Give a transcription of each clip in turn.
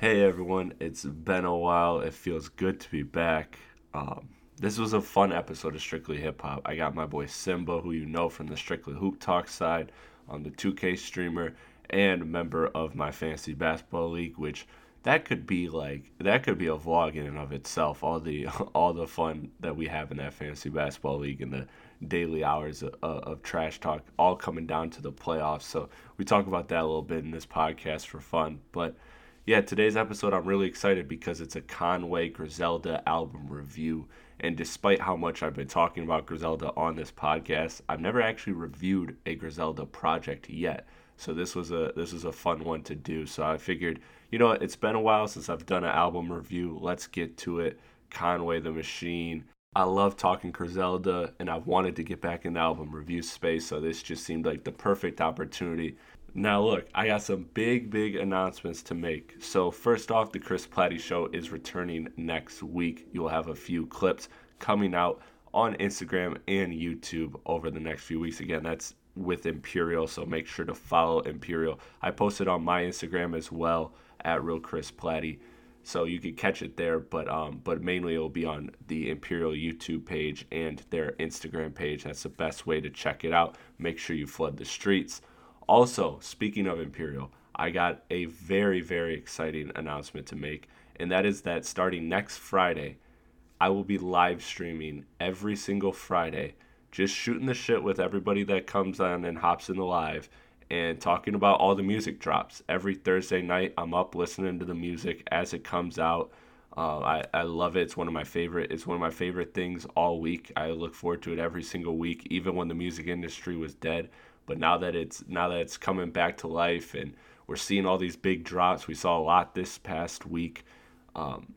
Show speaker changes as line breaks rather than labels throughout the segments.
Hey everyone, it's been a while. It feels good to be back. Um, this was a fun episode of Strictly Hip Hop. I got my boy Simba, who you know from the Strictly Hoop Talk side, on the 2K streamer, and member of my fantasy basketball league, which that could be like that could be a vlog in and of itself. All the all the fun that we have in that fantasy basketball league and the daily hours of, of trash talk, all coming down to the playoffs. So we talk about that a little bit in this podcast for fun, but yeah, today's episode I'm really excited because it's a Conway Griselda album review. And despite how much I've been talking about Griselda on this podcast, I've never actually reviewed a Griselda project yet. So this was a this was a fun one to do. So I figured, you know, it's been a while since I've done an album review. Let's get to it. Conway the Machine. I love talking Griselda, and I've wanted to get back in the album review space. So this just seemed like the perfect opportunity now, look, I got some big, big announcements to make. So, first off, the Chris Platte Show is returning next week. You'll have a few clips coming out on Instagram and YouTube over the next few weeks. Again, that's with Imperial, so make sure to follow Imperial. I posted on my Instagram as well at Real Chris Platte, so you can catch it there. But um, but mainly it'll be on the Imperial YouTube page and their Instagram page. That's the best way to check it out. Make sure you flood the streets. Also, speaking of Imperial, I got a very, very exciting announcement to make, and that is that starting next Friday, I will be live streaming every single Friday, just shooting the shit with everybody that comes on and hops in the live and talking about all the music drops. Every Thursday night, I'm up listening to the music as it comes out. Uh, I, I love it. It's one of my favorite. It's one of my favorite things all week. I look forward to it every single week, even when the music industry was dead. But now that it's now that it's coming back to life and we're seeing all these big drops, we saw a lot this past week. Um,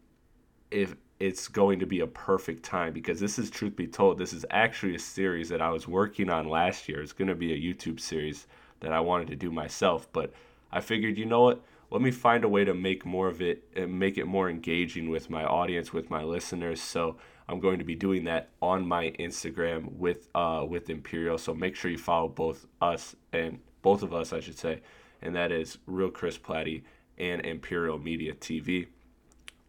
if it's going to be a perfect time because this is truth be told, this is actually a series that I was working on last year. It's going to be a YouTube series that I wanted to do myself, but I figured, you know what? Let me find a way to make more of it and make it more engaging with my audience, with my listeners. So I'm going to be doing that on my Instagram with uh, with Imperial. So make sure you follow both us and both of us, I should say, and that is Real Chris Platte and Imperial Media TV.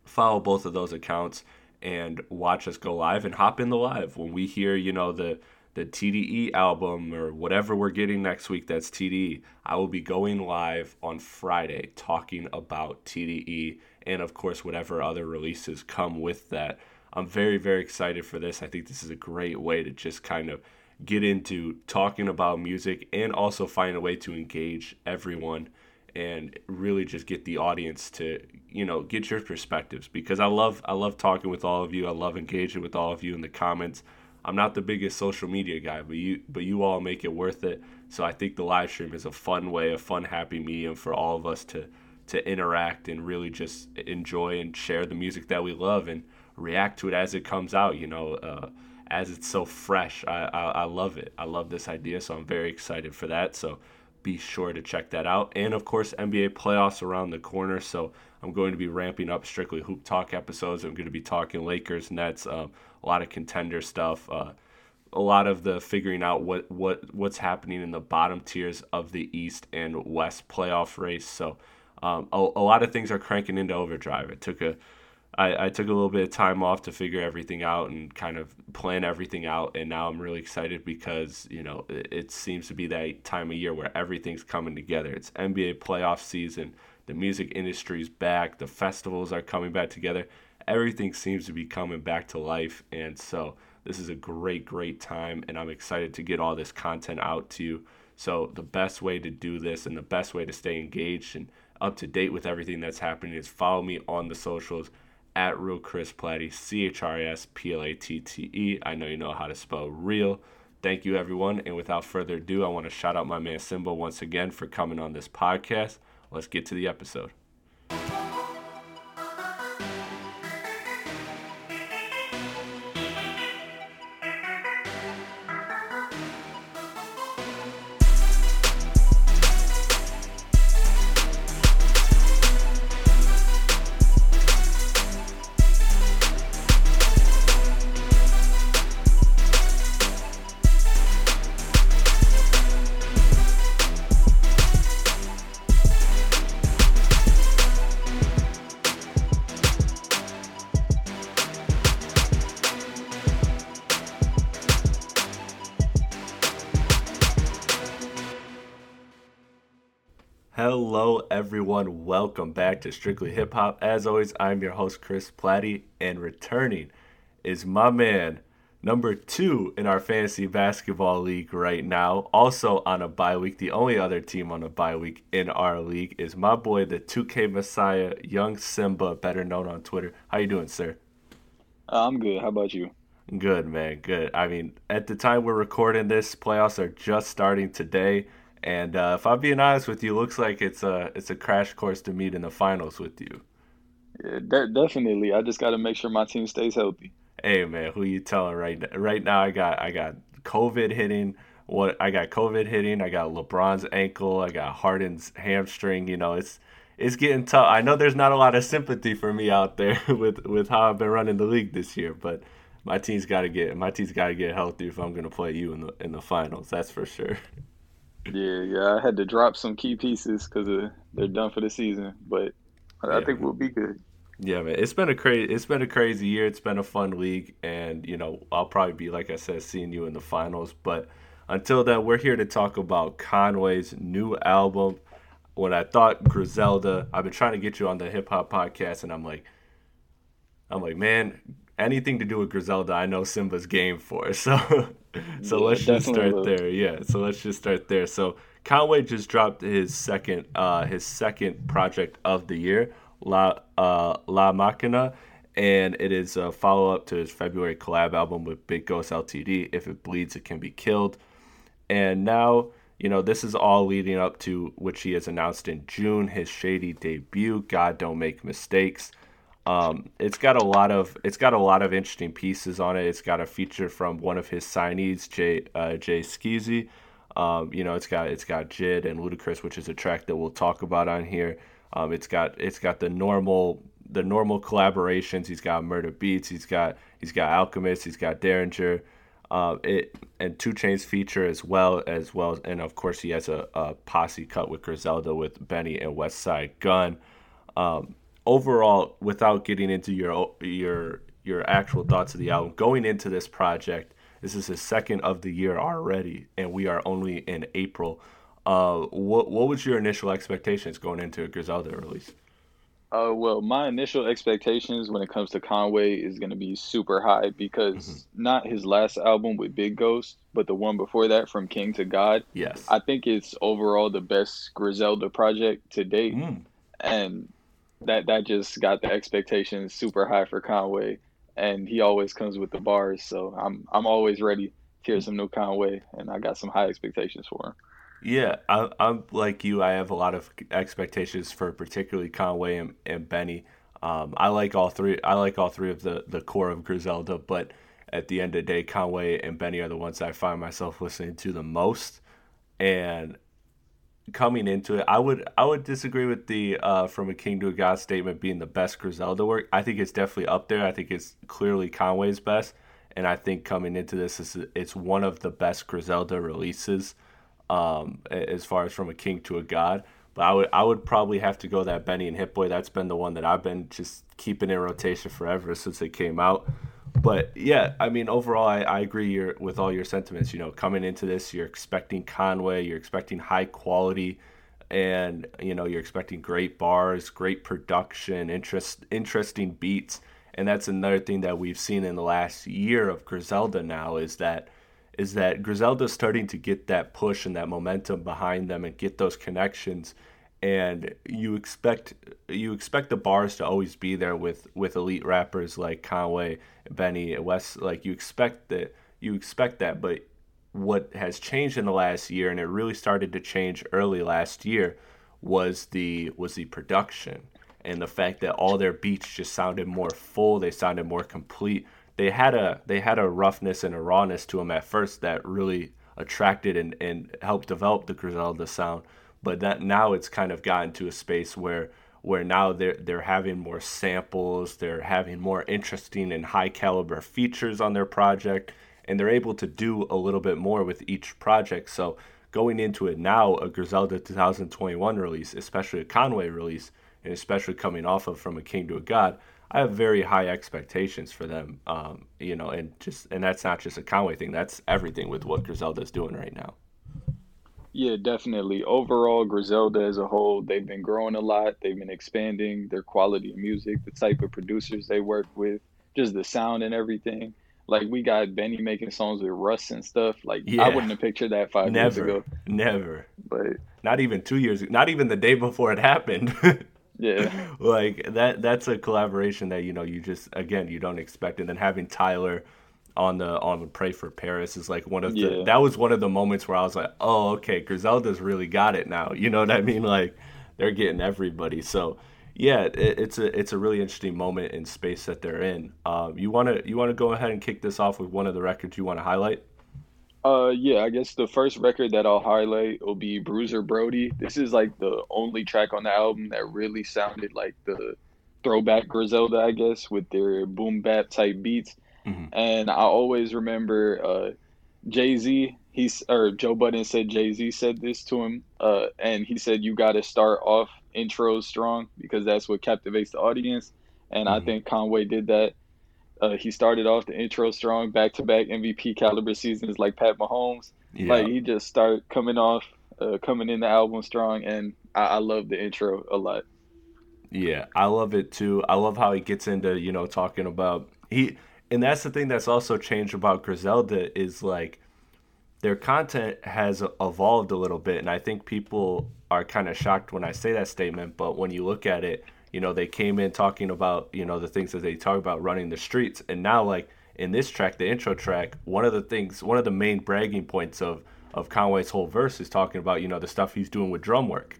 Follow both of those accounts and watch us go live and hop in the live when we hear you know the the TDE album or whatever we're getting next week that's TDE. I will be going live on Friday talking about TDE and of course whatever other releases come with that. I'm very, very excited for this. I think this is a great way to just kind of get into talking about music and also find a way to engage everyone and really just get the audience to you know get your perspectives because I love I love talking with all of you. I love engaging with all of you in the comments. I'm not the biggest social media guy, but you but you all make it worth it. So I think the live stream is a fun way, a fun happy medium for all of us to to interact and really just enjoy and share the music that we love and react to it as it comes out. You know, uh, as it's so fresh. I, I, I love it. I love this idea, so I'm very excited for that. So be sure to check that out. And of course, NBA playoffs around the corner. So I'm going to be ramping up strictly hoop talk episodes. I'm going to be talking Lakers, Nets, um, a lot of contender stuff. Uh, a lot of the figuring out what, what what's happening in the bottom tiers of the East and West playoff race. So um, a, a lot of things are cranking into overdrive. It took a I, I took a little bit of time off to figure everything out and kind of plan everything out. And now I'm really excited because, you know, it, it seems to be that time of year where everything's coming together. It's NBA playoff season. The music industry's back. The festivals are coming back together. Everything seems to be coming back to life. And so this is a great, great time. And I'm excited to get all this content out to you. So the best way to do this and the best way to stay engaged and up to date with everything that's happening is follow me on the socials at real Chris Platte, C H R S P L A T T E. I know you know how to spell real. Thank you, everyone. And without further ado, I want to shout out my man Simba once again for coming on this podcast. Let's get to the episode. Hello, everyone. Welcome back to Strictly Hip Hop. As always, I'm your host, Chris Platte, and returning is my man, number two in our fantasy basketball league right now. Also on a bye week, the only other team on a bye week in our league is my boy, the 2K Messiah, Young Simba, better known on Twitter. How you doing, sir?
Uh, I'm good. How about you?
Good, man. Good. I mean, at the time we're recording this, playoffs are just starting today. And uh, if I'm being honest with you, looks like it's a it's a crash course to meet in the finals with you.
Yeah, de- definitely. I just got to make sure my team stays healthy.
Hey man, who you telling right now? Right now, I got I got COVID hitting. What I got COVID hitting. I got LeBron's ankle. I got Harden's hamstring. You know, it's it's getting tough. I know there's not a lot of sympathy for me out there with with how I've been running the league this year, but my team's got to get my team's got to get healthy if I'm going to play you in the in the finals. That's for sure.
Yeah, yeah. I had to drop some key pieces because they're done for the season, but I
Yeah.
think we'll be good.
Yeah, man, it's been a crazy it's been a crazy year. It's been a fun league, and you know I'll probably be like I said, seeing you in the finals. But until then, we're here to talk about Conway's new album. When I thought Griselda, I've been trying to get you on the hip hop podcast, and I'm like, I'm like, man, anything to do with Griselda, I know Simba's game for. So, so
Yeah,
let's just start
will.
there. Yeah, so let's just start there. So Conway just dropped his second, uh, his second project of the year, La uh, La Maquina, and it is a follow up to his February collab album with Big Ghost Ltd. If it bleeds, it can be killed. And now, you know, this is all leading up to which he has announced in June, his shady debut, God Don't Make Mistakes. Um, it's got a lot of it's got a lot of interesting pieces on it. It's got a feature from one of his signees, Jay uh, Jae Skeese. Um, you know, it's got it's got Jid and Ludacris, which is a track that we'll talk about on here. Um, it's got it's got the normal the normal collaborations. He's got Murda Beatz. He's got he's got Alchemist. He's got Daringer. Um, it and 2 Chainz feature as well as well, and of course he has a, a posse cut with Griselda with Benny and Westside Gun. Um, overall, without getting into your your your actual thoughts of the album, going into this project, this is his second of the year already, and we are only in April. Uh, what what was your initial expectations going into a Griselda release?
Uh, well, my initial expectations when it comes to Conway is going to be super high because not his last album with Big Ghost, but the one before that from King to God.
Yes.
I think it's overall the best Griselda project to date.
Mm.
and that that just got the expectations super high for Conway, and he always comes with the bars. So I'm I'm always ready to hear some new Conway, and I got some high expectations for him.
Yeah, I, I'm like you. I have a lot of expectations for particularly Conway and, and Benny. Um, I like all three. I like all three of the the core of Griselda, but at the end of the day, Conway and Benny are the ones I find myself listening to the most. And coming into it, I would I would disagree with the uh, from a King to a God statement being the best Griselda work. I think it's definitely up there. I think it's clearly Conway's best, and I think coming into this, is it's one of the best Griselda releases um, as far as from a king to a god. But I would I would probably have to go that Benny and Hit Boy. That's been the one that I've been just keeping in rotation forever since it came out. But yeah, I mean overall, I, I agree with all your sentiments. You know, coming into this, you're expecting Conway, you're expecting high quality, and you know you're expecting great bars, great production, interest interesting beats, and that's another thing that we've seen in the last year of Griselda now is that is that Griselda's starting to get that push and that momentum behind them and get those connections and you expect you expect the bars to always be there with with elite rappers like Conway, Benny, West. Like you expect that you expect that but what has changed in the last year and it really started to change early last year was the was the production and the fact that all their beats just sounded more full they sounded more complete. They had a they had a roughness and a rawness to them at first that really attracted and, and helped develop the Griselda sound but that now it's kind of gotten to a space where where now they're they're having more samples, they're having more interesting and high caliber features on their project, and they're able to do a little bit more with each project. So going into it now, a Griselda 2021 release, especially a Conway release, and especially coming off of From a King to a God, I have very high expectations for them. Um, you know, and just and that's not just a Conway thing. That's everything with what Griselda is doing right now.
Yeah, definitely. Overall, Griselda as a whole, they've been growing a lot. They've been expanding their quality of music, the type of producers they work with, just the sound and everything. Like we got Benny making songs with Russ and stuff. Like
Yeah.
I wouldn't have pictured that five years ago.
never.
But
Not even two years. Not even the day before it happened.
yeah,
like that. That's a collaboration that you know you just again you don't expect. And then having Tyler on the on Pray for Paris is like one of the
Yeah.
that was one of the moments where I was like, oh okay, Griselda's really got it now. You know what I mean? Like they're getting everybody. So yeah, it, it's a it's a really interesting moment in space that they're in. Um, you wanna you wanna go ahead and kick this off with one of the records you want to highlight?
Uh, yeah, I guess the first record that I'll highlight will be Bruiser Brody. This is like the only track on the album that really sounded like the throwback Griselda, I guess, with their boom bap type beats.
Mhm.
And I always remember uh, Jay Z. He's or Joe Budden said Jay Z said this to him, uh, and he said you got to start off intros strong because that's what captivates the audience. And I
Mhm.
think Conway did that. Uh, he started off the intro strong, back to back MVP caliber seasons like Pat Mahomes.
Yeah.
Like he just started coming off, uh, coming in the album strong, and I, I love the intro a lot.
Yeah, I love it too. I love how he gets into, you know, talking about he and that's the thing that's also changed about Griselda is like their content has evolved a little bit and I think people are kind of shocked when I say that statement, but when you look at it, you know, they came in talking about, you know, the things that they talk about running the streets and now like in this track, the intro track, one of the things, one of the main bragging points of of Conway's whole verse is talking about, you know, the stuff he's doing with Drumwork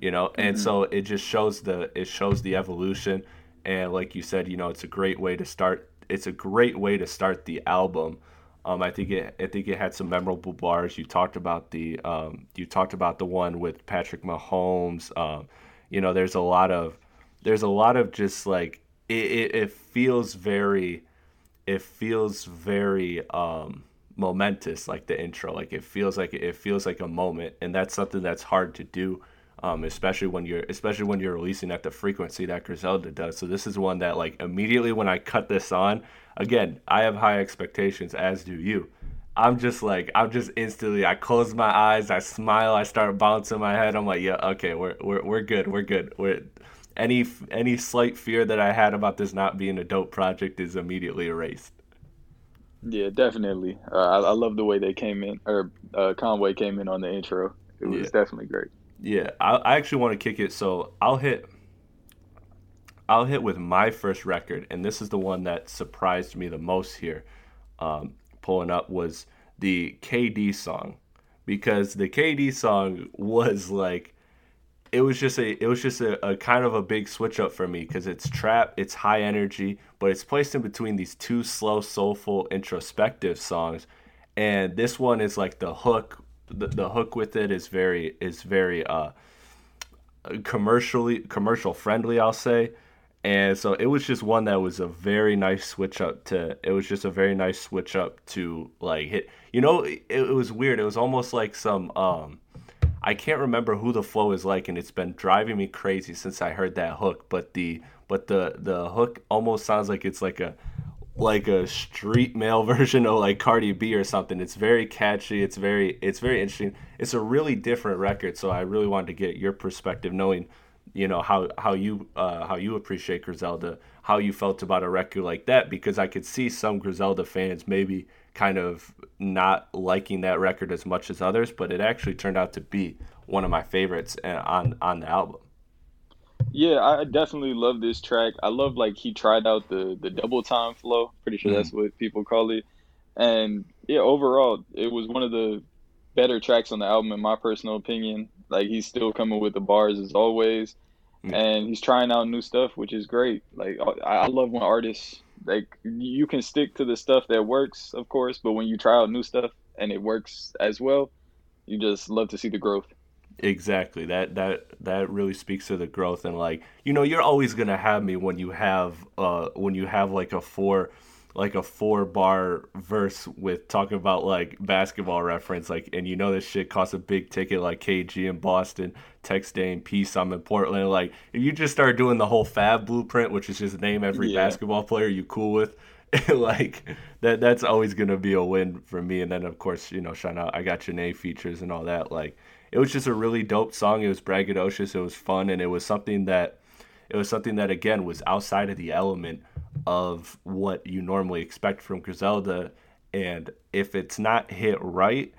you know? And mm-hmm. so it just shows the it shows the evolution and like you said you know it's a great way to start it's a great way to start the album. Um i think it i think it had some memorable bars. You talked about the um you talked about the one with patrick mahomes. Um you know there's a lot of there's a lot of just like it, it, it feels very it feels very um momentous like the intro. Like it feels like it feels like a moment and that's something that's hard to do um, especially when you're especially when you're releasing at the frequency that Griselda does. So this is one that like immediately when I cut this on, again, I have high expectations, as do you. I'm just like I'm just instantly I close my eyes, I smile, I start bouncing my head. I'm like, yeah, okay, we're we're we're good, we're good. We're any any slight fear that I had about this not being a dope project is immediately erased.
Yeah, definitely. Uh, I, I love the way they came in, or uh, Conway came in on the intro. It was
Yeah.
definitely great.
Yeah, I, I actually want to kick it. So I'll hit. I'll hit with my first record, and this is the one that surprised me the most here. Um, pulling up was the KD song, because the KD song was like, it was just a, it was just a, a kind of a big switch up for me because it's trap, it's high energy, but it's placed in between these two slow, soulful, introspective songs, and this one is like the hook the, the hook with it is very is very uh commercially commercial friendly I'll say. And so it was just one that was a very nice switch up to it was just a very nice switch up to like hit you know it, it was weird. It was almost like some um I can't remember who the flow is like and it's been driving me crazy since I heard that hook but the but the the hook almost sounds like it's like a like a street male version of like Cardi B or something. It's very catchy. It's very it's very interesting. It's a really different record. So I really wanted to get your perspective, knowing you know how how you uh, how you appreciate Griselda, how you felt about a record like that, because I could see some Griselda fans maybe kind of not liking that record as much as others, but it actually turned out to be one of my favorites uh, on on the album.
Yeah, I definitely love this track. I love like he tried out the the double time flow. Pretty sure mm-hmm. that's what people call it. And yeah, overall, it was one of the better tracks on the album in my personal opinion. Like he's still coming with the bars as always, mm-hmm. and he's trying out new stuff, which is great. Like I, I love when artists like you can stick to the stuff that works, of course, but when you try out new stuff and it works as well, you just love to see the growth.
Exactly. That that that really speaks to the growth and like you know you're always gonna have me when you have uh when you have like a four like a four bar verse with talking about like basketball reference like and you know this shit costs a big ticket like KG in Boston, Text Day in Peace I'm in Portland like if you just start doing the whole Fab blueprint which is just name every yeah. basketball player you cool with like that that's always gonna be a win for me and then of course you know shout out I got name features and all that like it was just a really dope song. It was braggadocious. It was fun, and it was something that it was something that again was outside of the element of what you normally expect from Griselda. And if it's not hit right,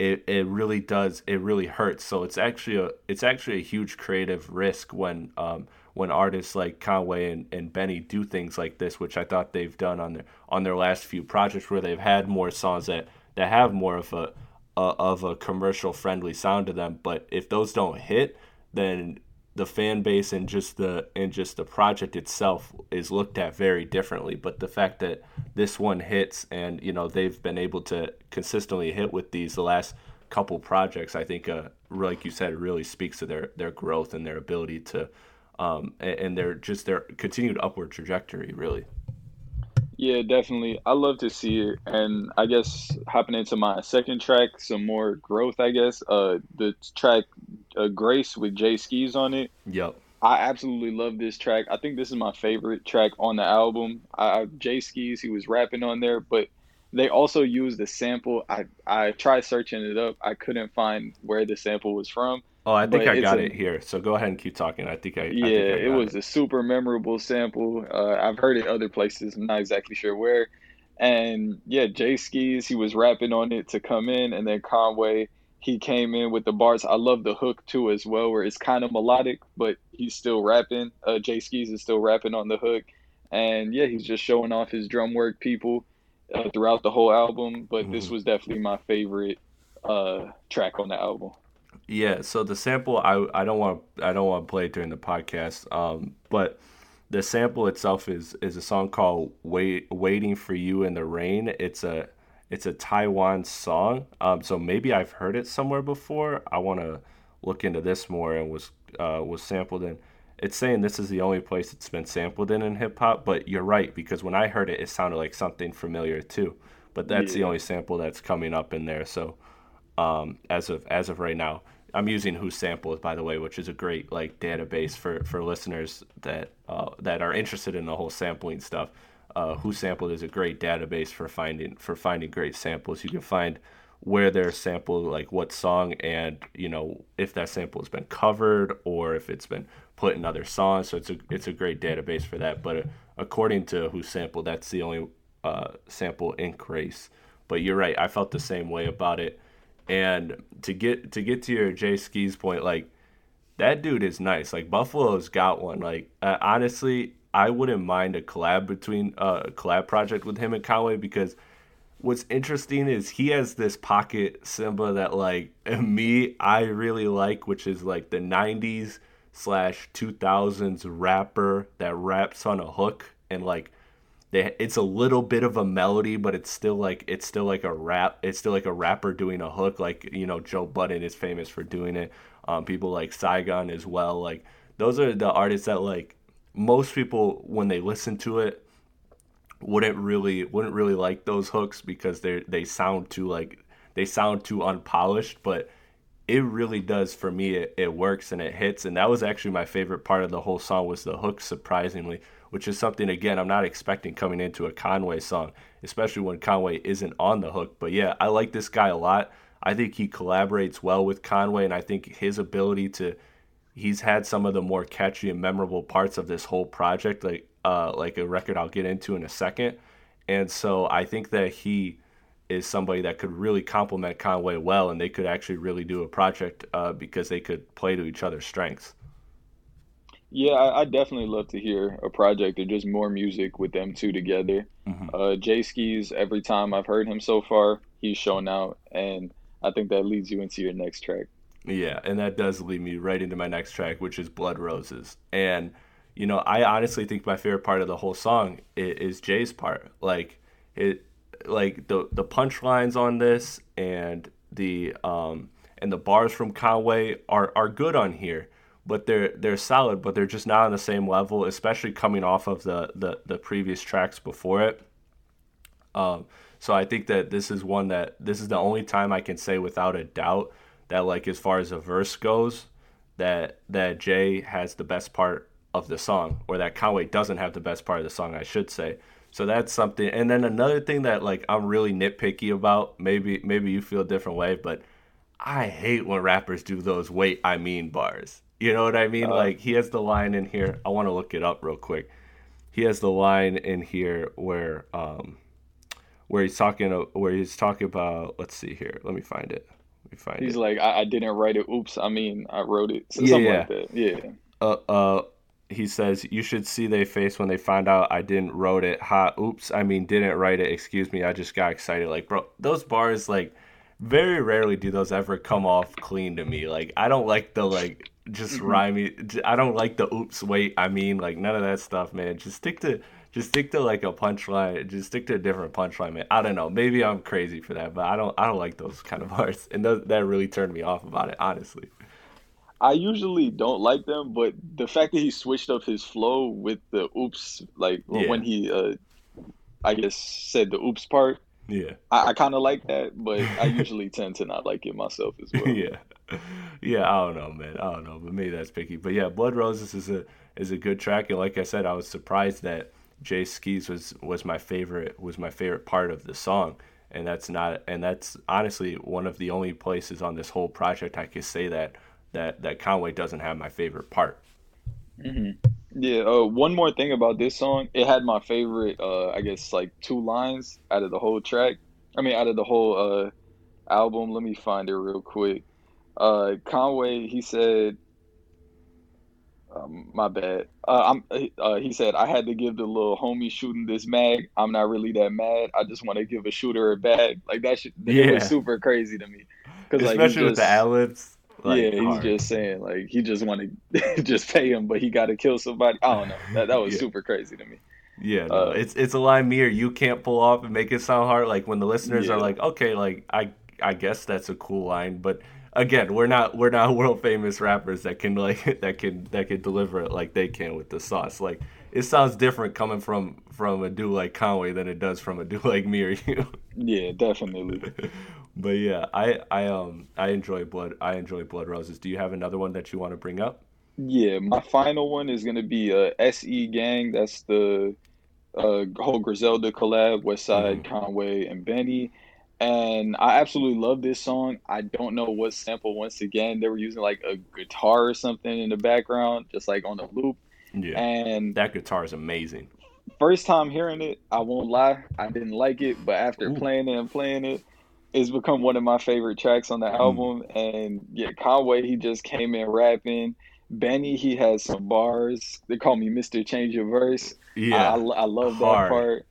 it, it really does it really hurts. So it's actually a it's actually a huge creative risk when um, when artists like Conway and, and Benny do things like this, which I thought they've done on their on their last few projects where they've had more songs that, that have more of a uh, of a commercial friendly sound to them. But if those don't hit, then the fan base and just the and just the project itself is looked at very differently. But the fact that this one hits and you know they've been able to consistently hit with these the last couple projects, I think, uh, like you said, really speaks to their their growth and their ability to, um, and, and their just their continued upward trajectory, really.
Yeah, definitely. I love to see it. And I guess hopping into my second track, some more growth, I guess. Uh the track uh, Grace with Jae Skeese on it.
Yep.
I absolutely love this track. I think this is my favorite track on the album. I, Jae Skeese, he was rapping on there, but they also used a sample. I I tried searching it up. I couldn't find where the sample was from.
Oh, I think I got a, it here. So go ahead and keep talking. I think I.
Yeah,
I think
I it was it. a super memorable sample. Uh, I've heard it other places. I'm not exactly sure where. And yeah, Jae Skeese, he was rapping on it to come in, and then Conway, he came in with the bars. I love the hook too as well, where it's kind of melodic, but he's still rapping. Uh, Jae Skeese is still rapping on the hook, and yeah, he's just showing off his Drumwork, people, uh, throughout the whole album. But mm-hmm. this was definitely my favorite uh, track on the album.
Yeah, so the sample I I don't want I don't want to play it during the podcast. Um, but the sample itself is is a song called "Wait Waiting for You in the Rain." It's a it's a Taiwan song. Um, so maybe I've heard it somewhere before. I want to look into this more and was uh, was sampled in. It's saying this is the only place it's been sampled in in hip hop, but you're right because when I heard it, it sounded like something familiar too. But that's yeah. the only sample that's coming up in there. So um, as of as of right now. I'm using WhoSampled, by the way, which is a great like database for, for listeners that uh, that are interested in the whole sampling stuff. Uh, WhoSampled is a great database for finding for finding great samples. You can find where they're sampled, like what song, and you know if that sample has been covered or if it's been put in other songs. So it's a it's a great database for that. But uh, according to WhoSampled, that's the only uh, sample increase. But you're right. I felt the same way about it and to get to get to your Jae Skeese point, like that dude is nice. Like Buffalo's got one. Like uh, honestly, I wouldn't mind a collab between uh, a collab project with him and Conway because what's interesting is he has this pocket Simba that like me I really like, which is like the '90s slash 2000s rapper that raps on a hook and like they it's a little bit of a melody, but it's still like it's still like a rap. It's still like a rapper doing a hook, like you know Joe Budden is famous for doing it. Um, people like Saigon as well. Like those are the artists that like most people when they listen to it wouldn't really wouldn't really like those hooks because they they sound too like they sound too unpolished, but it really does for me. It, it works and it hits, and that was actually my favorite part of the whole song was the hook. Surprisingly, which is something again I'm not expecting coming into a Conway song, especially when Conway isn't on the hook. But yeah, I like this guy a lot. I think he collaborates well with Conway, and I think his ability to he's had some of the more catchy and memorable parts of this whole project, like uh, like a record I'll get into in a second. And so I think that he is somebody that could really complement Conway well, and they could actually really do a project uh, because they could play to each other's strengths.
Yeah, I, I definitely love to hear a project or just more music with them two together. Mm-hmm. Uh, Jae Skeese, every time I've heard him so far, he's shown out, and I think that leads you into your next track.
Yeah, and that does lead me right into my next track, which is Blood Roses. And, you know, I honestly think my favorite part of the whole song is, is Jay's part. Like, it, like the the punchlines on this and the um and the bars from Conway are are good on here, but they're they're solid, but they're just not on the same level, especially coming off of the the, the previous tracks before it. Um, so I think that this is one that this is the only time I can say without a doubt that like as far as a verse goes, that that Jay has the best part of the song, or that Conway doesn't have the best part of the song, I should say. So that's something. And then another thing that like I'm really nitpicky about, maybe maybe you feel a different way, but I hate when rappers do those wait I mean bars. You know what I mean? Uh, like he has the line in here. I want to look it up real quick. He has the line in here where um where he's talking where he's talking about let's see here. Let me find it. Let me find
he's
it.
He's like I, I, didn't write it. Oops, I mean I wrote it. So, yeah, something yeah. like that. Yeah.
Uh uh he says you should see their face when they find out I didn't wrote it. Ha, oops, I mean didn't write it. Excuse me, I just got excited. Like, bro, those bars like very rarely do those ever come off clean to me. Like, I don't like the like just mm-hmm. rhyming. I don't like the oops, wait, I mean like none of that stuff, man. Just stick to just stick to like a punchline. Just stick to a different punchline, man. I don't know. Maybe I'm crazy for that, but I don't. I don't like those kind of bars, and th- that really turned me off about it, honestly.
I usually don't like them, but the fact that he switched up his flow with the oops, like yeah. when he, uh, I guess, said the oops part.
Yeah,
I, I kind of like that, but I usually tend to not like it myself as well.
yeah, yeah. I don't know, man. I don't know, but maybe that's picky. But yeah, Blood Roses is a is a good track, and like I said, I was surprised that Jae Skeese was was my favorite was my favorite part of the song and that's not and that's honestly one of the only places on this whole project I could say that that that Conway doesn't have my favorite part.
Mm-hmm. Yeah. Uh, one more thing about this song, it had my favorite. Uh, I guess like two lines out of the whole track. I mean, out of the whole uh, album. Let me find it real quick. Uh, Conway, he said, um, "My bad." Uh, I'm. Uh, he said, "I had to give the little homie shooting this mag. I'm not really that mad. I just want to give a shooter a bag. Like that. Shit, yeah. was super crazy to me.
Cause, Especially like, just, with the ad
like, yeah, he's hard. just saying like he just want to just pay him, but he got to kill somebody. I don't know. That that was yeah. super crazy to me.
Yeah, no, uh, it's it's a line me or you can't pull off and make it sound hard. Like when the listeners yeah. are like, okay, like I I guess that's a cool line, but again, we're not we're not world famous rappers that can like that can that can deliver it like they can with the sauce. Like it sounds different coming from from a dude like Conway than it does from a dude like me or you.
Yeah, definitely.
But yeah, I I um I enjoy blood. I enjoy Blood Roses. Do you have another one that you want to bring up?
Yeah, my final one is gonna be uh, SE Gang. That's the uh, whole Griselda collab, Westside, mm-hmm. Conway, and Benny. And I absolutely love this song. I don't know what sample. Once again, they were using like a guitar or something in the background, just like on a loop.
Yeah, and that guitar is amazing.
First time hearing it, I won't lie, I didn't like it. But after Ooh. playing it and playing it, it's become one of my favorite tracks on the mm. album. And yeah, Conway, he just came in rapping. Benny, he has some bars. They call me Mr. Change Your Verse. Yeah, I, I love that part.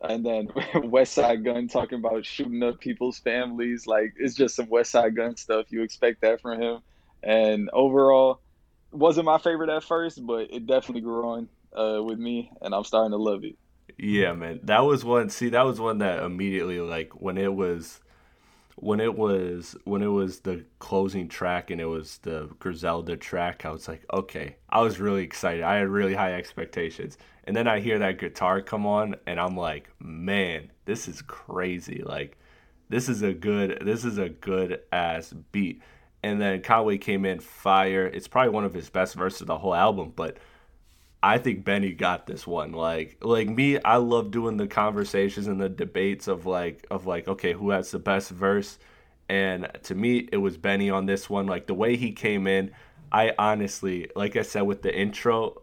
And then Westside Gun talking about shooting up people's families. Like it's just some Westside Gun stuff. You expect that from him. And overall, wasn't my favorite at first, but it definitely grew on uh, with me, and I'm starting to love it.
Yeah, man, that was one. See, that was one that immediately, like, when it was when it was when it was the closing track and it was the Griselda track, I was like, okay, I was really excited. I had really high expectations. And then I hear that guitar come on and I'm like, man, this is crazy. Like this is a good this is a good ass beat. and then Conway came in fire. It's probably one of his best verses of the whole album, but I think Benny got this one. Like like me, I love doing the conversations and the debates of like of like okay, who has the best verse? And to me, it was Benny on this one. Like the way he came in, I honestly, like I said with the intro,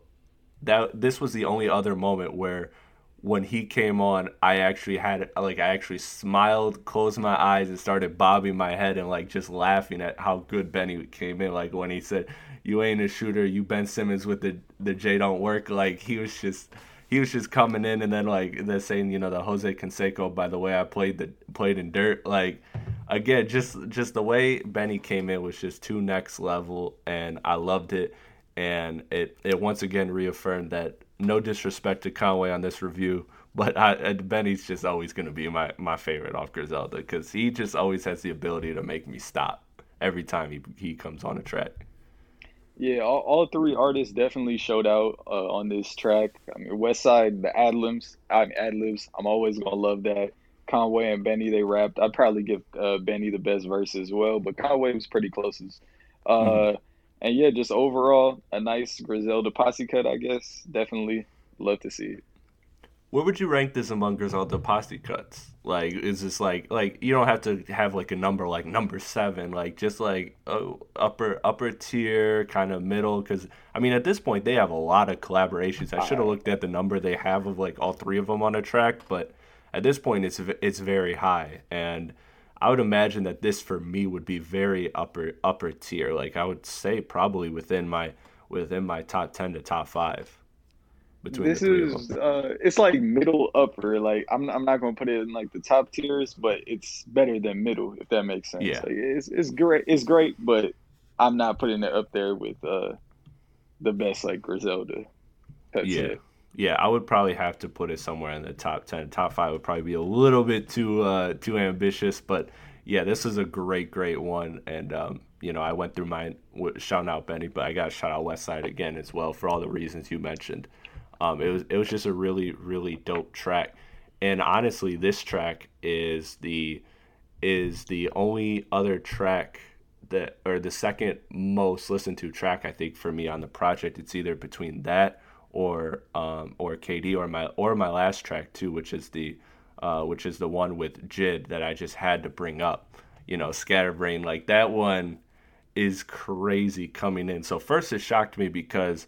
that this was the only other moment where when he came on, I actually had like I actually smiled, closed my eyes, and started bobbing my head and like just laughing at how good Benny came in. Like when he said, "You ain't a shooter, you Ben Simmons with the the J don't work." Like he was just he was just coming in, and then like they're saying, you know, the Jose Canseco by the way I played the played in dirt. Like again, just just the way Benny came in was just too next level, and I loved it. And it it once again reaffirmed that no disrespect to Conway on this review, but I, Benny's just always going to be my, my favorite off Griselda because he just always has the ability to make me stop every time he, he comes on a track.
Yeah, all, all three artists definitely showed out uh, on this track. I mean, Westside, the ad libs, I mean, ad libs. I'm always gonna love that. Conway and Benny, they rapped. I'd probably give uh, Benny the best verse as well, but Conway was pretty closest. Uh, mm-hmm and yeah, just overall a nice Griselda posse cut, I guess. Definitely love to see it.
Where would you rank this among Griselda posse cuts? Like, is this like like you don't have to have like a number like number seven, like just like uh, upper upper tier, kind of middle? Because I mean, at this point, they have a lot of collaborations. I should have looked at the number they have of like all three of them on a track, but at this point, it's it's very high and I would imagine that this for me would be very upper upper tier. Like I would say probably within my within my top ten to top five.
Between this is uh, it's like middle upper. Like I'm I'm not gonna put it in like the top tiers, but it's better than middle if that makes sense. Yeah, like, it's it's great. It's great, but I'm not putting it up there with uh the best like Griselda.
That's yeah. It yeah, I would probably have to put it somewhere in the top ten. Top five would probably be a little bit too uh, too ambitious, but yeah, this is a great, great one. And um, you know, I went through mine shouting out Benny, but I got to shout out Westside again as well for all the reasons you mentioned. Um, it was it was just a really, really dope track. And honestly, this track is the is the only other track that or the second most listened to track I think for me on the project. It's either between that or um, or KD or my or my last track too, which is the uh, which is the one with Jid that I just had to bring up. You know, Scatterbrain like that one is crazy coming in. So first it shocked me because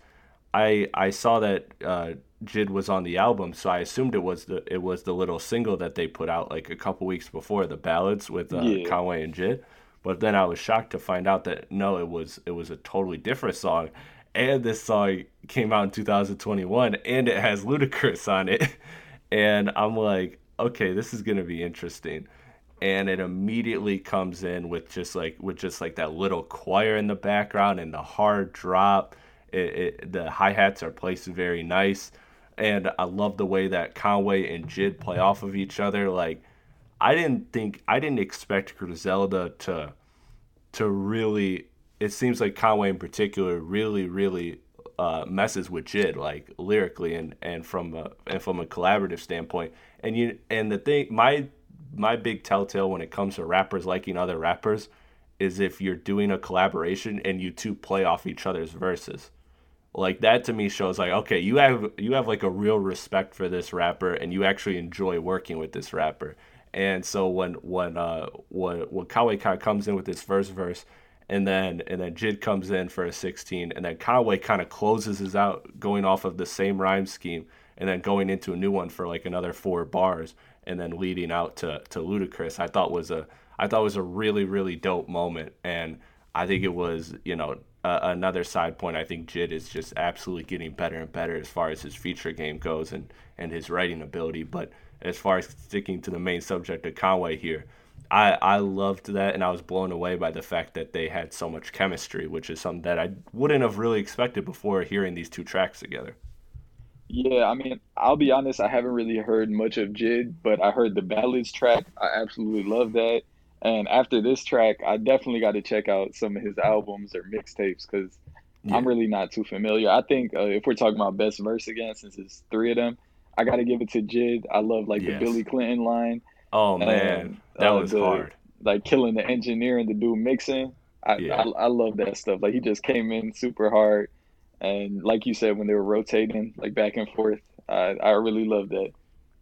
I I saw that uh, Jid was on the album, so I assumed it was the it was the little single that they put out like a couple weeks before the ballads with uh, yeah. Conway and Jid. But then I was shocked to find out that no, it was it was a totally different song and this song came out in 2021 and it has Ludacris on it. And I'm like, okay, this is going to be interesting. And it immediately comes in with just like with just like that little choir in the background and the hard drop. It, it, the hi hats are placed very nice, and I love the way that Conway and Jid play off of each other. Like, I didn't think I didn't expect Griselda to to really it seems like Conway in particular really, really uh, messes with Jid like lyrically and and from a, and from a collaborative standpoint. And you and the thing, my my big telltale when it comes to rappers liking other rappers is if you're doing a collaboration and you two play off each other's verses. Like that to me shows like okay, you have you have like a real respect for this rapper and you actually enjoy working with this rapper. And so when when uh when when Conway comes in with this first verse and then and then Jid comes in for a 16, and then Conway kind of closes his out, going off of the same rhyme scheme, and then going into a new one for like another four bars, and then leading out to to Ludacris. I thought was a I thought was a really really dope moment, and I think it was you know uh, another side point. I think Jid is just absolutely getting better and better as far as his feature game goes and and his writing ability, but as far as sticking to the main subject of Conway here, I, I loved that and I was blown away by the fact that they had so much chemistry, which is something that I wouldn't have really expected before hearing these two tracks together.
Yeah, I mean, I'll be honest, I haven't really heard much of Jid, but I heard the ballads track. I absolutely love that. And after this track, I definitely got to check out some of his albums or mixtapes because yeah. I'm really not too familiar. I think uh, if we're talking about best verse again, since it's three of them, I got to give it to Jid. I love like yes. the Billy Clinton line.
Oh man, that uh, was
the,
hard.
Like killing the engineer and the dude mixing. I,
Yeah.
I I love that stuff. Like he just came in super hard, and like you said, when they were rotating like back and forth, I I really love that.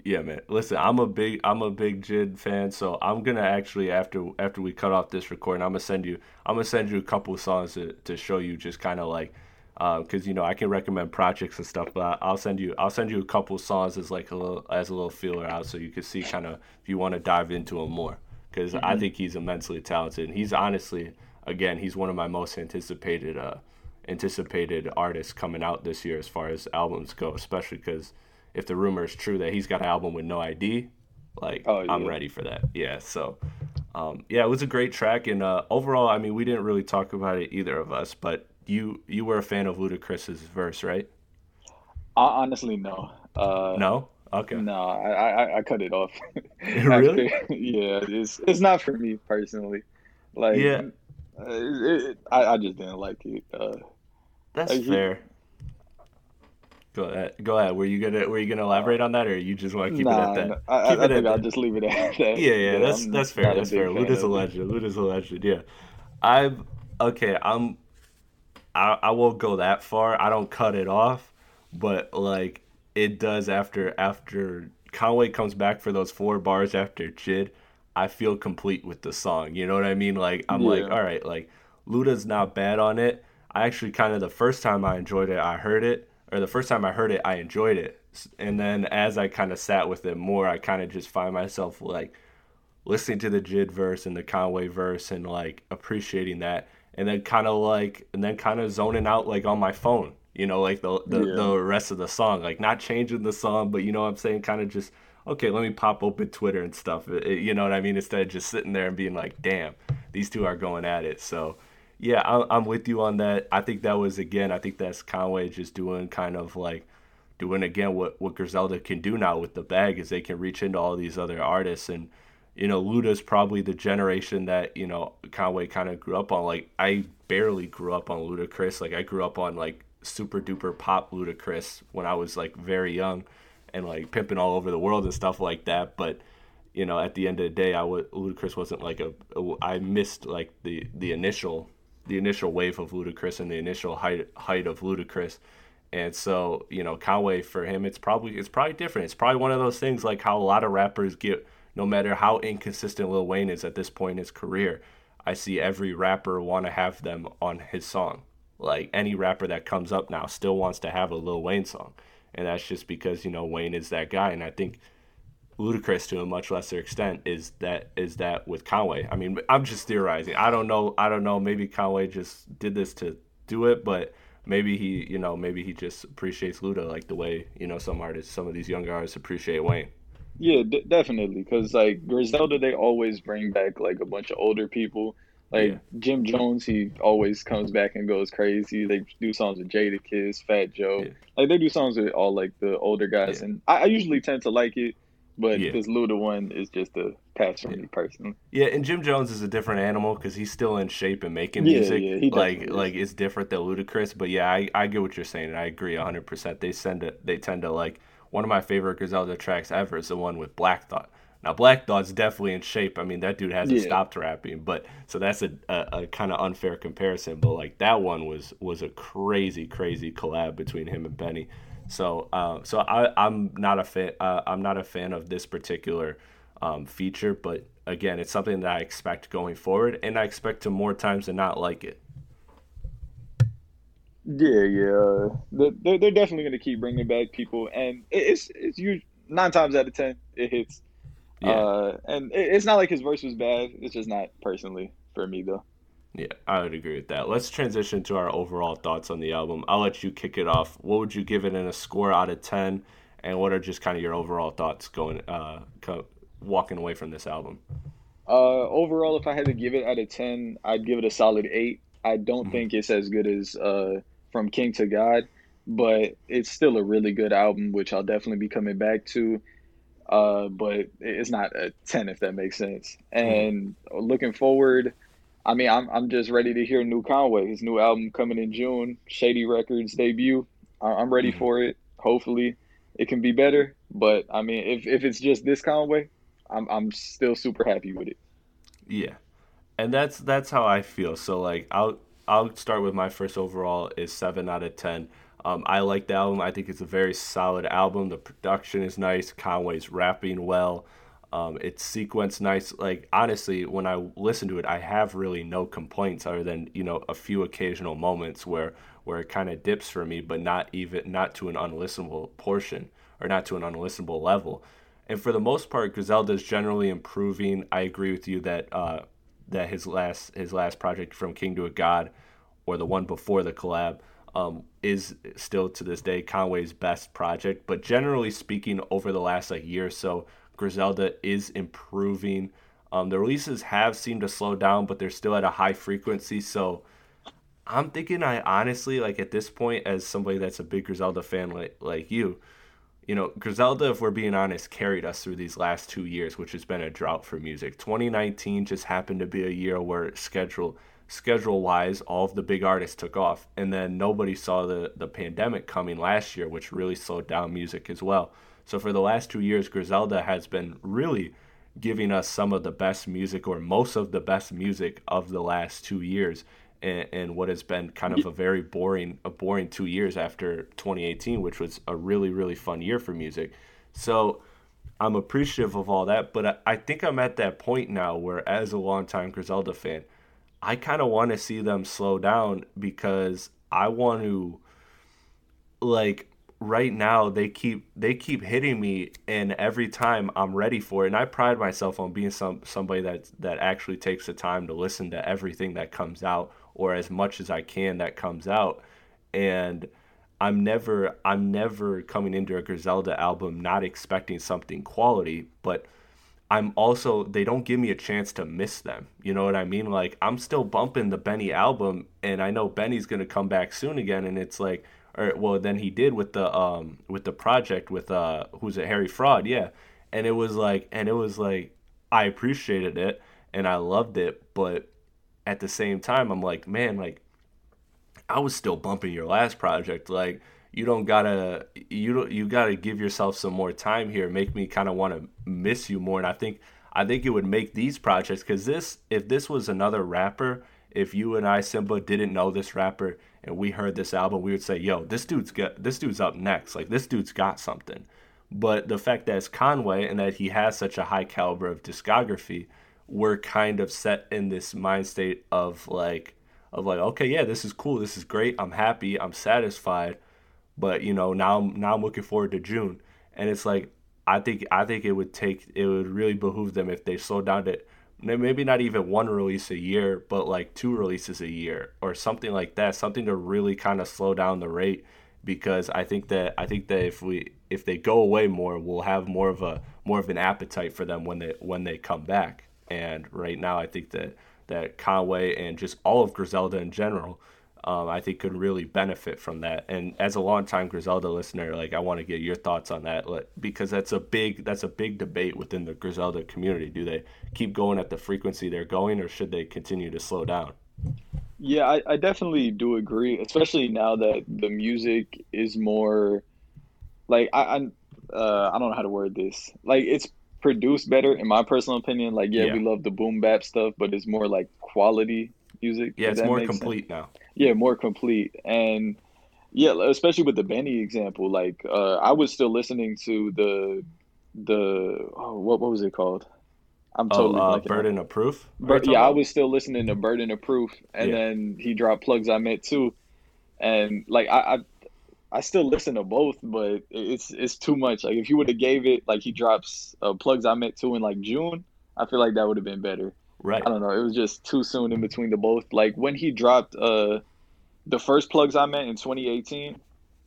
Yeah, man. Listen, I'm a big I'm a big Jid fan, so I'm gonna actually after after we cut off this recording, I'm gonna send you I'm gonna send you a couple of songs to, to show you just kind of like because you know I can recommend projects and stuff, but I'll send you I'll send you a couple songs as like a little as a little feeler out, so you can see kind of if you want to dive into him more, because I think he's immensely talented. And he's honestly, again, he's one of my most anticipated uh anticipated artists coming out this year as far as albums go, especially because if the rumor is true that he's got an album with no ID, like
Oh,
I'm ready for that. Yeah, so um, yeah, it was a great track, and uh, overall, I mean, we didn't really talk about it either of us, but you you were a fan of Ludacris's verse, right?
I honestly no. Uh,
No, okay,
No, I, I I cut it off.
Really?
After- yeah, it's it's not for me personally. Like,
Yeah.
uh, it, it, I I just didn't like it. Uh,
that's
Like, he-
fair. Go ahead. Go ahead. Were you gonna Were you gonna elaborate on that, or you just want to keep
nah,
it at that?
I,
keep
I, I
it at
think I'll
that.
just leave it at that.
Yeah, yeah, that's
I'm
that's fair. That's fair. Luda's a legend. Luda's a legend. Yeah, I'm okay. I'm. I I won't go that far. I don't cut it off, but like it does after after Conway comes back for those four bars after Jid. I feel complete with the song. You know what I mean? Like I'm like, all right, like Luda's not bad on it. I actually kind of the first time I enjoyed it, I heard it, or the first time I heard it, I enjoyed it. And then as I kind of sat with it more, I kind of just find myself like listening to the Jid verse and the Conway verse and like appreciating that, and then kind of like and then kind of zoning out like on my phone, you know, like the the,
Yeah.
the rest of the song, like not changing the song, but you know what I'm saying, kind of just okay, let me pop open Twitter and stuff, It- you know what I mean, instead of just sitting there and being like, damn, these two are going at it, so. Yeah, I'm, I'm with you on that. I think that was again. I think that's Conway just doing kind of like doing again what what Griselda can do now with the bag is they can reach into all these other artists and you know Luda's probably the generation that you know Conway kind of grew up on. Like I barely grew up on Ludacris. Like I grew up on like super duper pop Ludacris when I was like very young and like pimping all over the world and stuff like that. But you know at the end of the day, I was Ludacris wasn't like a, a I missed like the the initial the initial wave of Ludacris and the initial height height of Ludacris. And so, you know, Conway for him, it's probably it's probably different. It's probably one of those things like how a lot of rappers get, no matter how inconsistent Lil Wayne is at this point in his career. I see every rapper want to have them on his song. Like any rapper that comes up now still wants to have a Lil Wayne song, and that's just because you know Wayne is that guy. And I think Ludacris to a much lesser extent is that is that with Conway. I mean, I'm just theorizing. I don't know. I don't know. Maybe Conway just did this to do it, but maybe he, you know, maybe he just appreciates Luda like the way you know some artists, some of these younger artists appreciate Wayne.
Yeah, d- definitely. Because like Griselda, they always bring back like a bunch of older people. Like
Yeah.
Jim Jones, he always comes back and goes crazy. They do songs with Jadakiss, Fat Joe.
Yeah.
Like they do songs with all like the older guys,
Yeah.
and I, I usually tend to like it. But this Luda one is just a pass for me personally.
Yeah, and Jim Jones is a different animal because he's still in shape and making music.
yeah, he
like
is.
like it's different than Ludacris, but yeah, I, I get what you're saying, and I agree 100. percent They send it. They tend to like one of my favorite Griselda tracks ever is the one with Black Thought. Now Black Thought's definitely in shape. I mean that dude hasn't
Yeah.
stopped rapping, but so that's a a, a kind of unfair comparison. But like that one was was a crazy crazy collab between him and Benny. So uh, so I I'm not a fan. Uh, I'm not a fan of this particular um, feature, but again, it's something that I expect going forward, and I expect to more times than not like it.
Yeah, yeah. They're, they're definitely going to keep bringing back people, and it's it's you nine times out of ten it hits.
Yeah.
Uh, and it's not like his verse was bad. It's just not personally for me though.
Yeah, I would agree with that. Let's transition to our overall thoughts on the album. I'll let you kick it off. What would you give it in a score out of ten, and what are just kind of your overall thoughts going uh co- walking away from this album?
Uh, overall, if I had to give it out of ten, I'd give it a solid eight. I don't
Mm-hmm.
think it's as good as uh, From King to God, but it's still a really good album, which I'll definitely be coming back to. Uh, but it's not a ten if that makes sense.
Mm-hmm.
And looking forward, I mean, I'm I'm just ready to hear new Conway. His new album coming in June, Shady Records debut. I- I'm ready
Mhm.
for it. Hopefully, it can be better. But I mean, if if it's just this Conway, I'm I'm still super happy with it.
Yeah. and that's that's how I feel. So like I'll I'll start with my first overall is seven out of ten. Um, I like the album. I think it's a very solid album. The production is nice. Conway's rapping well. Um, it's sequenced nice. Like honestly, when I listen to it, I have really no complaints other than you know a few occasional moments where where it kind of dips for me, but not even not to an unlistenable portion or not to an unlistenable level. And for the most part, Griselda is generally improving. I agree with you that uh, that his last his last project from King to a God, or the one before the collab, um, is still to this day Conway's best project. But generally speaking, over the last like year or so, Griselda is improving. Um, the releases have seemed to slow down, but they're still at a high frequency. So I'm thinking, I honestly like at this point, as somebody that's a big Griselda fan like like you, you know, Griselda, if we're being honest, carried us through these last two years, which has been a drought for music. 2019 just happened to be a year where schedule schedule wise, all of the big artists took off, and then nobody saw the the pandemic coming last year, which really slowed down music as well. So for the last two years, Griselda has been really giving us some of the best music or most of the best music of the last two years and, and what has been kind of a very boring a boring two years after 2018 which was a really really fun year for music. So i'm appreciative of all that but i, I think i'm at that point now where as a longtime griselda fan i kind of want to see them slow down because i want to like right now they keep they keep hitting me and every time I'm ready for it and I pride myself on being some somebody that that actually takes the time to listen to everything that comes out or as much as I can that comes out and I'm never I'm never coming into a Griselda album not expecting something quality but I'm also they don't give me a chance to miss them. You know what I mean? Like I'm still bumping the Benny album and I know Benny's going to come back soon again and it's like or well then he did with the um with the project with uh who's it Harry Fraud yeah and it was like and it was like I appreciated it and I loved it but at the same time I'm like man like I was still bumping your last project like you don't gotta you don't you gotta give yourself some more time here make me kind of want to miss you more and I think I think it would make these projects because this if this was another rapper if you and I Simba didn't know this rapper and we heard this album, we would say, "Yo, this dude's got this dude's up next. Like this dude's got something." But the fact that it's Conway and that he has such a high caliber of discography, we're kind of set in this mind state of like of like, okay, yeah, this is cool, this is great, I'm happy, I'm satisfied, but you know, now now I'm looking forward to June. And it's like I think I think it would take it would really behoove them if they slow down to maybe not even one release a year, but like two releases a year or something like that, something to really kind of slow down the rate because I think that I think that if we if they go away more, we'll have more of a more of an appetite for them when they when they come back. And right now, I think that that Conway and just all of Griselda in general um, I think could really benefit from that. And as a longtime Griselda listener, like I want to get your thoughts on that because that's a big that's a big debate within the Griselda community. Do they keep going at the frequency they're going, or should they continue to slow down?
Yeah, I, I definitely do agree, especially now that the music is more like I I, uh, I don't know how to word this. Like it's produced better in my personal opinion. Like yeah, yeah. we love the boom bap stuff, but it's more like quality music.
Yeah, it's more complete sense. now
yeah more complete and yeah especially with the benny example like uh i was still listening to the the oh, what, what was it called
i'm oh, totally oh, uh, burden of proof
but yeah i was still listening to burden of proof and yeah. then he dropped plugs i met too and like I, I still listen to both, but it's it's too much. Like if you would have gave it like he drops uh, plugs I met too in like June, I feel like that would have been better.
Right.
I don't know. It was just too soon in between the both. Like when he dropped uh the first plugs I met in 2018,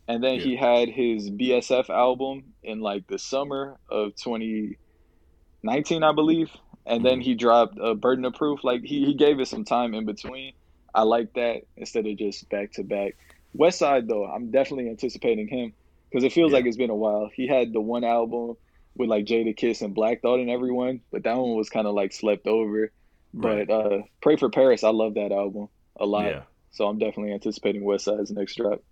and then yeah. he had his BSF album in like the summer of 2019, I believe. And mm-hmm. then he dropped a Burden of Proof. Like he, he gave it some time in between. I like that instead of just back to back. Westside though, I'm definitely anticipating him because it feels yeah. like it's been a while. He had the one album with like Jadakiss and Black Thought and everyone, but that one was kind of like slept over. Right. But uh, Pray for Paris, I love that album a lot. Yeah. So I'm definitely anticipating Westside's next drop.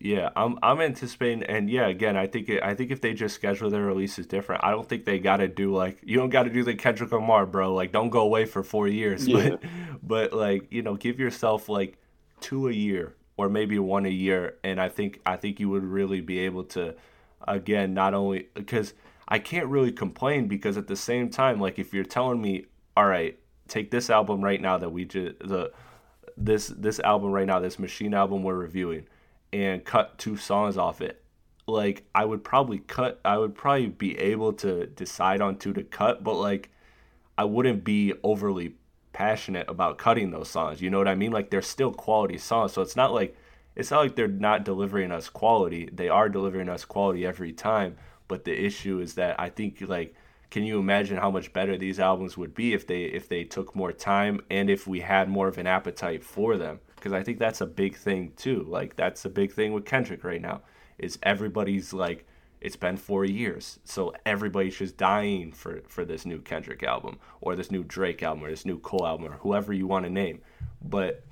Yeah, I'm I'm anticipating, and yeah, again, I think it, I think if they just schedule their releases different, I don't think they got to do like you don't got to do the Kendrick Lamar, bro. Like, don't go away for four years,
Yeah.
but but like you know, give yourself like two a year or maybe one a year, and I think I think you would really be able to, again, not only because I can't really complain because at the same time, like if you're telling me, all right, take this album right now that we just the this this album right now, this machine album we're reviewing, and cut two songs off it. Like I would probably cut I would probably be able to decide on two to cut, but like I wouldn't be overly passionate about cutting those songs. You know what I mean? Like they're still quality songs. So it's not like it's not like they're not delivering us quality. They are delivering us quality every time. But the issue is that I think like can you imagine how much better these albums would be if they if they took more time and if we had more of an appetite for them? Because I think that's a big thing too. Like that's a big thing with Kendrick right now. Is everybody's like it's been four years, so everybody's just dying for for this new Kendrick album or this new Drake album or this new Cole album or whoever you want to name. But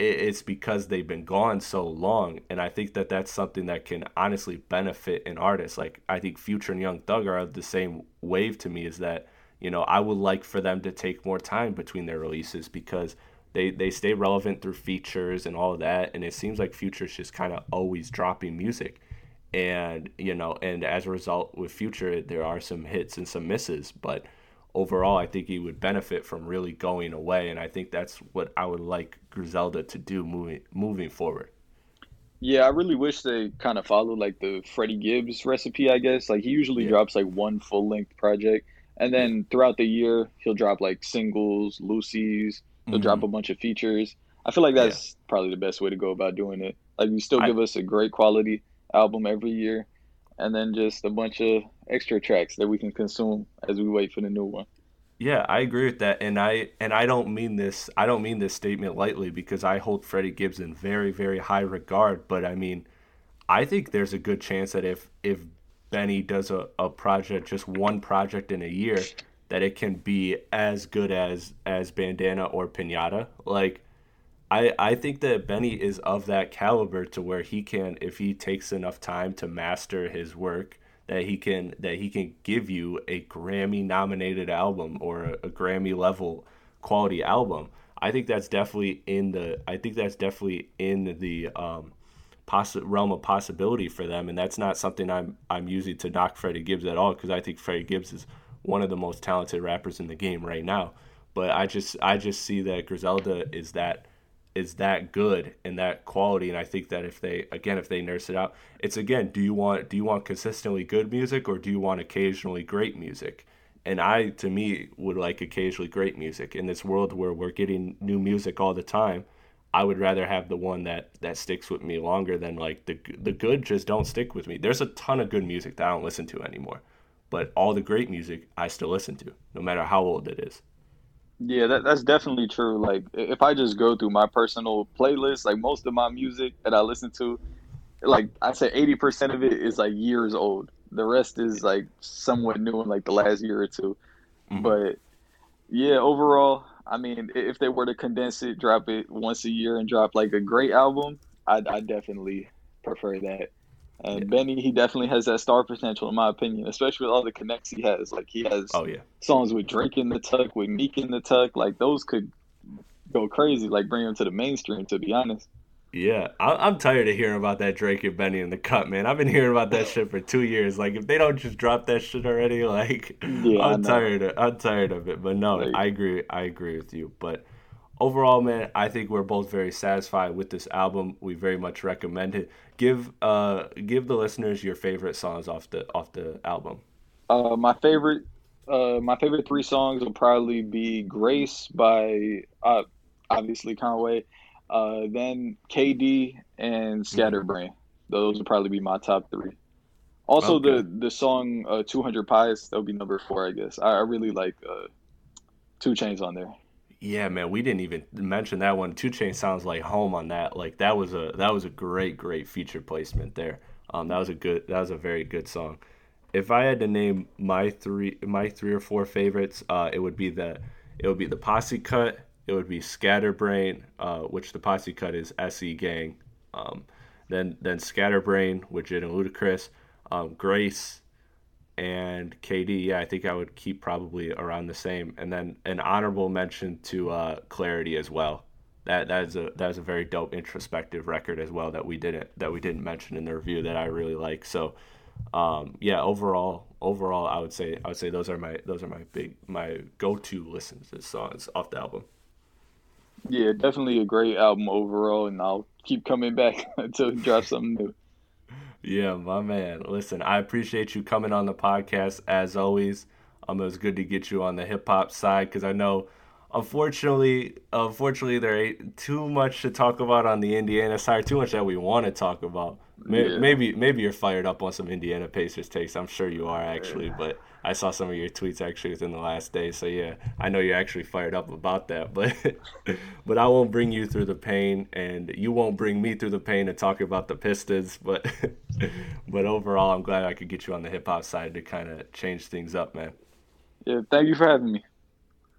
it, it's because they've been gone so long, and I think that that's something that can honestly benefit an artist. Like I think Future and Young Thug are of the same wave to me. Is that you know I would like for them to take more time between their releases because they they stay relevant through features and all of that, and it seems like Future's just kind of always dropping music and you know and as a result with future there are some hits and some misses but overall i think he would benefit from really going away and i think that's what i would like griselda to do moving moving forward
Yeah, I really wish they kind of followed like the Freddie Gibbs recipe, I guess. Like he usually
Yeah.
drops like one full length project, and then throughout the year he'll drop like singles, loosies. He'll drop a bunch of features. I feel like
Mm-hmm. Yeah.
that's probably the best way to go about doing it. Like you still
I-
give us a great quality album every year, and then just a bunch of extra tracks that we can consume as we wait for the new one.
Yeah, I agree with that, and I and I don't mean this. I don't mean this statement lightly because I hold Freddie Gibbs in very very high regard. But I mean, I think there's a good chance that if if Benny does a, a project, just one project in a year, that it can be as good as as Bandana or Pinata. Like, I I think that Benny is of that caliber to where he can, if he takes enough time to master his work, that he can that he can give you a Grammy nominated album or a, a Grammy level quality album. I think that's definitely in the I think that's definitely in the um possi- realm of possibility for them and that's not something I'm I'm using to knock Freddie Gibbs at all because I think Freddie Gibbs is one of the most talented rappers in the game right now. But I just I just see that Griselda is that is that good and that quality and I think that if they again if they nurse it out it's again do you want do you want consistently good music or do you want occasionally great music? And I to me would like occasionally great music. In this world where we're getting new music all the time I would rather have the one that that sticks with me longer than like the the good just don't stick with me. There's a ton of good music that I don't listen to anymore but all the great music I still listen to no matter how old it is
Yeah, that, that's definitely true. Like, if I just go through my personal playlist, like most of my music that I listen to, like I said, eighty percent of it is like years old. The rest is like somewhat new in like the last year or 2
Mhm.
But yeah, overall, I mean, if they were to condense it, drop it once a year, and drop like a great album, I I definitely prefer that. And Benny, he definitely has that star potential, in my opinion, especially with all the connects he has. Like he has
oh yeah
songs with Drake in the tuck, with Meek in the tuck, like those could go crazy, like bring him to the mainstream. To be honest,
Yeah, I- I'm tired of hearing about that Drake and Benny in the cut, man. I've been hearing about that shit for two years. Like, if they don't just drop that shit already, like,
Yeah,
I'm tired. Of, I'm tired of it. But no,
Like-
I agree. I agree with you. But overall, man, I think we're both very satisfied with this album. We very much recommend it. Give uh give the listeners your favorite songs off the off the album.
uh, my favorite, uh, my favorite three songs will probably be "Grace" by uh, obviously Conway, uh, then KD and "Scatterbrain." Those would probably be my top three. Also,
Okay.
the the song uh, "200 Pies" that would be number four, I guess. I, I really like uh, 2 Chainz on there.
Yeah, man, we didn't even mention that one. Two Chain sounds like home on that. Like that was a that was a great great feature placement there. Um, that was a good that was a very good song. If I had to name my three my three or four favorites, uh, it would be the it would be the Posse Cut. It would be Scatterbrain, uh, which the Posse Cut is SE Gang. Um, Then then Scatterbrain with Jid and Ludacris, um, Grace, and KD. Yeah, I think I would keep probably around the same. And then an honorable mention to uh, Clarity as well. That that is a that is a very dope introspective record as well that we didn't that we didn't mention in the review that I really like. So um, yeah, overall overall I would say I would say those are my those are my big my go to listens to songs off the album.
Yeah, definitely a great album overall, and I'll keep coming back until he drops something new.
Yeah, my man. Listen, I appreciate you coming on the podcast as always. Um, it was good to get you on the hip hop side because I know, unfortunately, unfortunately, there ain't too much to talk about on the Indiana side. Too much that we want to talk about. Maybe, yeah. maybe, maybe you're fired up on some Indiana Pacers takes. I'm sure you are actually, but I saw some of your tweets actually within the last day. So yeah, I know you're actually fired up about that. But but I won't bring you through the pain, and you won't bring me through the pain to talk about the Pistons. But but overall, I'm glad I could get you on the hip hop side to kind of change things up, man.
Yeah, thank you for having me.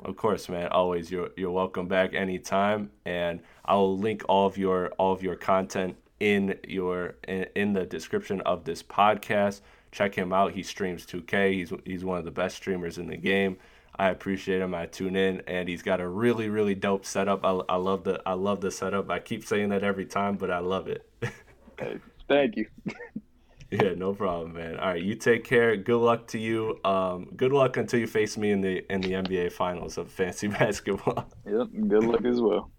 Of course, man. Always, you're you're welcome back anytime, and I'll link all of your all of your content in your in, in the description of this podcast. Check him out. He streams 2K. He's he's one of the best streamers in the game. I appreciate him. I tune in, and he's got a really really dope setup. I, I love the I love the setup. I keep saying that every time, but I love it.
thank you.
yeah, no problem, man. All right, you take care. Good luck to you. Um, good luck until you face me in the in the NBA Finals of fantasy basketball.
Yep. Good luck as well.